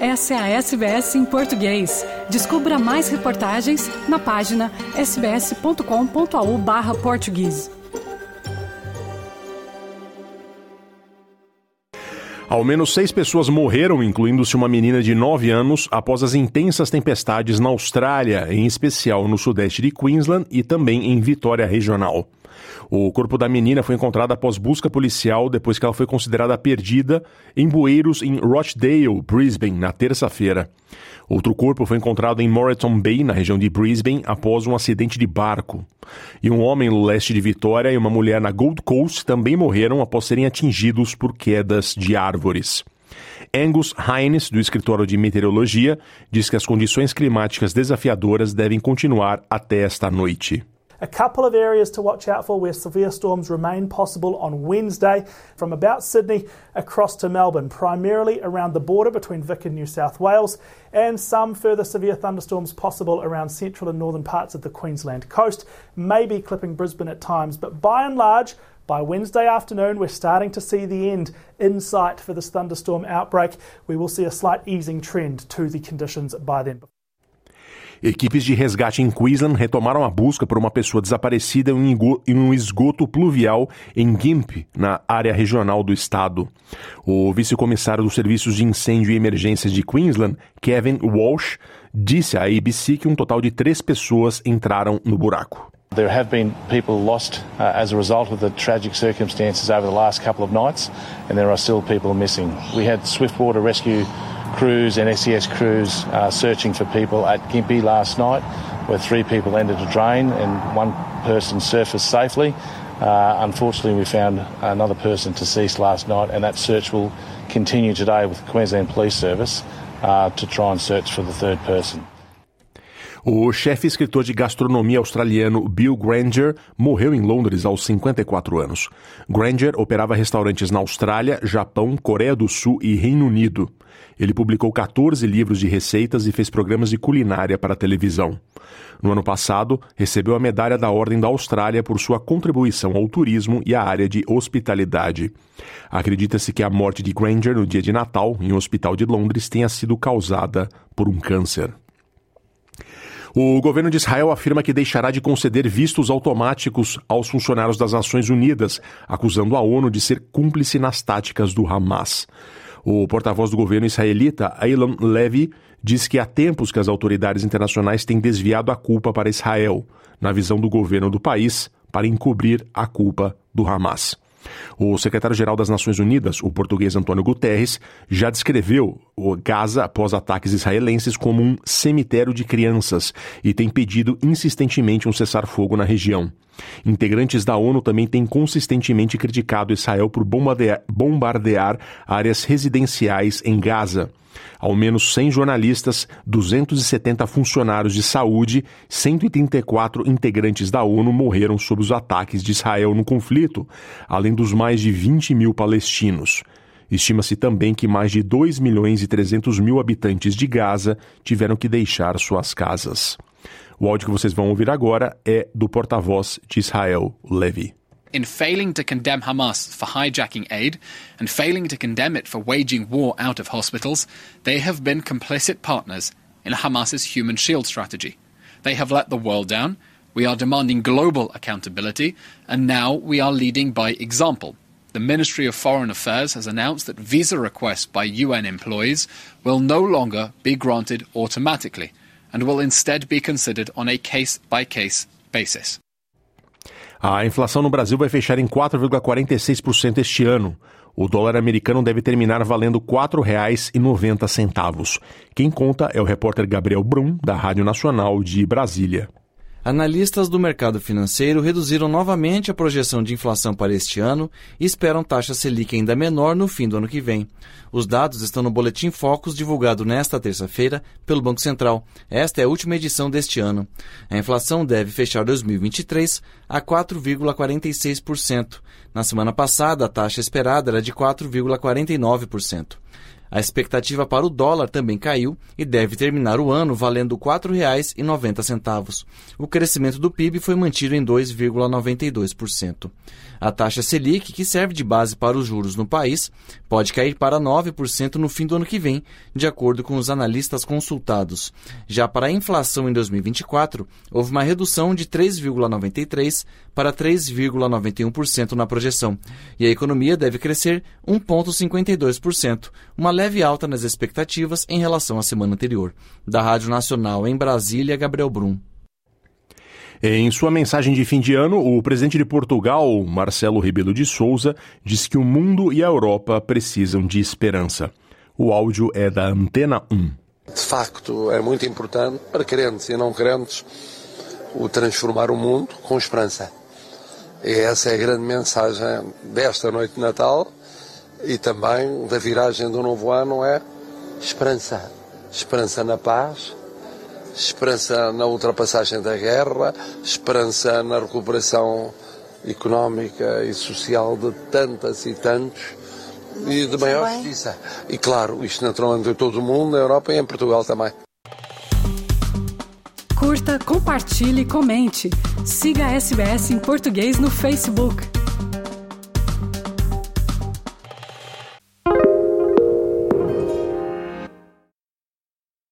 Essa é a SBS em português. Descubra mais reportagens na página sbs.com.au/português. Ao menos seis pessoas morreram, incluindo-se uma menina de 9 anos, após as intensas tempestades na Austrália, em especial no sudeste de Queensland e também em Vitória Regional. O corpo da menina foi encontrado após busca policial depois que ela foi considerada perdida em bueiros em Rochdale, Brisbane, na terça-feira. Outro corpo foi encontrado em Moreton Bay, na região de Brisbane, após um acidente de barco. E um homem no leste de Vitória e uma mulher na Gold Coast também morreram após serem atingidos por quedas de árvores. Angus Hines, do escritório de meteorologia, diz que as condições climáticas desafiadoras devem continuar até esta noite. A couple of areas to watch out for where severe storms remain possible on Wednesday from about Sydney across to Melbourne, primarily around the border between Vic and New South Wales, and some further severe thunderstorms possible around central and northern parts of the Queensland coast, maybe clipping Brisbane at times, but by and large, by Wednesday afternoon, we're starting to see the end in sight for this thunderstorm outbreak. We will see a slight easing trend to the conditions by then. Equipes de resgate em Queensland retomaram a busca por uma pessoa desaparecida em um esgoto pluvial em Gimp, na área regional do estado. O vice-comissário dos Serviços de Incêndio e Emergências de Queensland, Kevin Walsh, disse à ABC que um total de três pessoas entraram no buraco. There have been people lost uh, as a result of the tragic circumstances over the last couple of nights, and there are still people missing. We had Swiftwater Rescue crews and SES crews uh, searching for people at Gympie last night, where three people entered a drain and one person surfaced safely. Uh, unfortunately, we found another person deceased last night, and that search will continue today with the Queensland Police Service uh, to try and search for the third person. O chefe escritor de gastronomia australiano Bill Granger morreu em Londres aos 54 anos. Granger operava restaurantes na Austrália, Japão, Coreia do Sul e Reino Unido. Ele publicou 14 livros de receitas e fez programas de culinária para televisão. No ano passado, recebeu a Medalha da Ordem da Austrália por sua contribuição ao turismo e à área de hospitalidade. Acredita-se que a morte de Granger no dia de Natal, em um hospital de Londres, tenha sido causada por um câncer. O governo de Israel afirma que deixará de conceder vistos automáticos aos funcionários das Nações Unidas, acusando a ONU de ser cúmplice nas táticas do Hamas. O porta-voz do governo israelita, Aylan Levy, diz que há tempos que as autoridades internacionais têm desviado a culpa para Israel, na visão do governo do país, para encobrir a culpa do Hamas. O secretário-geral das Nações Unidas, o português Antônio Guterres, já descreveu Gaza após ataques israelenses como um cemitério de crianças e tem pedido insistentemente um cessar-fogo na região. Integrantes da ONU também têm consistentemente criticado Israel por bombardear, bombardear áreas residenciais em Gaza. Ao menos 100 jornalistas, 270 funcionários de saúde, 134 integrantes da ONU morreram sob os ataques de Israel no conflito, além dos mais de 20 mil palestinos. Estima-se também que mais de 2 milhões e 300 mil habitantes de Gaza tiveram que deixar suas casas. O áudio que vocês vão ouvir agora é do porta-voz de Israel, Levi. In failing to condemn Hamas for hijacking aid and failing to condemn it for waging war out of hospitals, they have been complicit partners in Hamas's human shield strategy. They have let the world down. We are demanding global accountability, and now we are leading by example. The Ministry of Foreign Affairs has announced that visa requests by UN employees will no longer be granted automatically and will instead be considered on a case by case basis. A inflação no Brasil vai fechar em 4,46% este ano. O dólar americano deve terminar valendo R$ 4,90. Quem conta é o repórter Gabriel Brum, da Rádio Nacional de Brasília. Analistas do mercado financeiro reduziram novamente a projeção de inflação para este ano e esperam taxa Selic ainda menor no fim do ano que vem. Os dados estão no Boletim Focus divulgado nesta terça-feira pelo Banco Central. Esta é a última edição deste ano. A inflação deve fechar 2023 a 4,46%. Na semana passada, a taxa esperada era de 4,49%. A expectativa para o dólar também caiu e deve terminar o ano valendo R$ 4,90. O crescimento do PIB foi mantido em 2,92%. A taxa Selic, que serve de base para os juros no país, pode cair para 9% no fim do ano que vem, de acordo com os analistas consultados. Já para a inflação em 2024, houve uma redução de 3,93% para 3,91% na projeção, e a economia deve crescer 1,52%, uma leve alta nas expectativas em relação à semana anterior. Da Rádio Nacional em Brasília, Gabriel Brum. Em sua mensagem de fim de ano, o presidente de Portugal, Marcelo Rebelo de Souza, diz que o mundo e a Europa precisam de esperança. O áudio é da Antena 1. De facto, é muito importante para crentes e não crentes o transformar o mundo com esperança. E essa é a grande mensagem desta noite de Natal e também da viragem do novo ano é esperança. Esperança na paz, esperança na ultrapassagem da guerra, esperança na recuperação económica e social de tantas e tantos e de maior justiça. E claro, isto naturalmente em todo o mundo, na Europa e em Portugal também. Curta, compartilhe, comente. Siga a SBS em português no Facebook.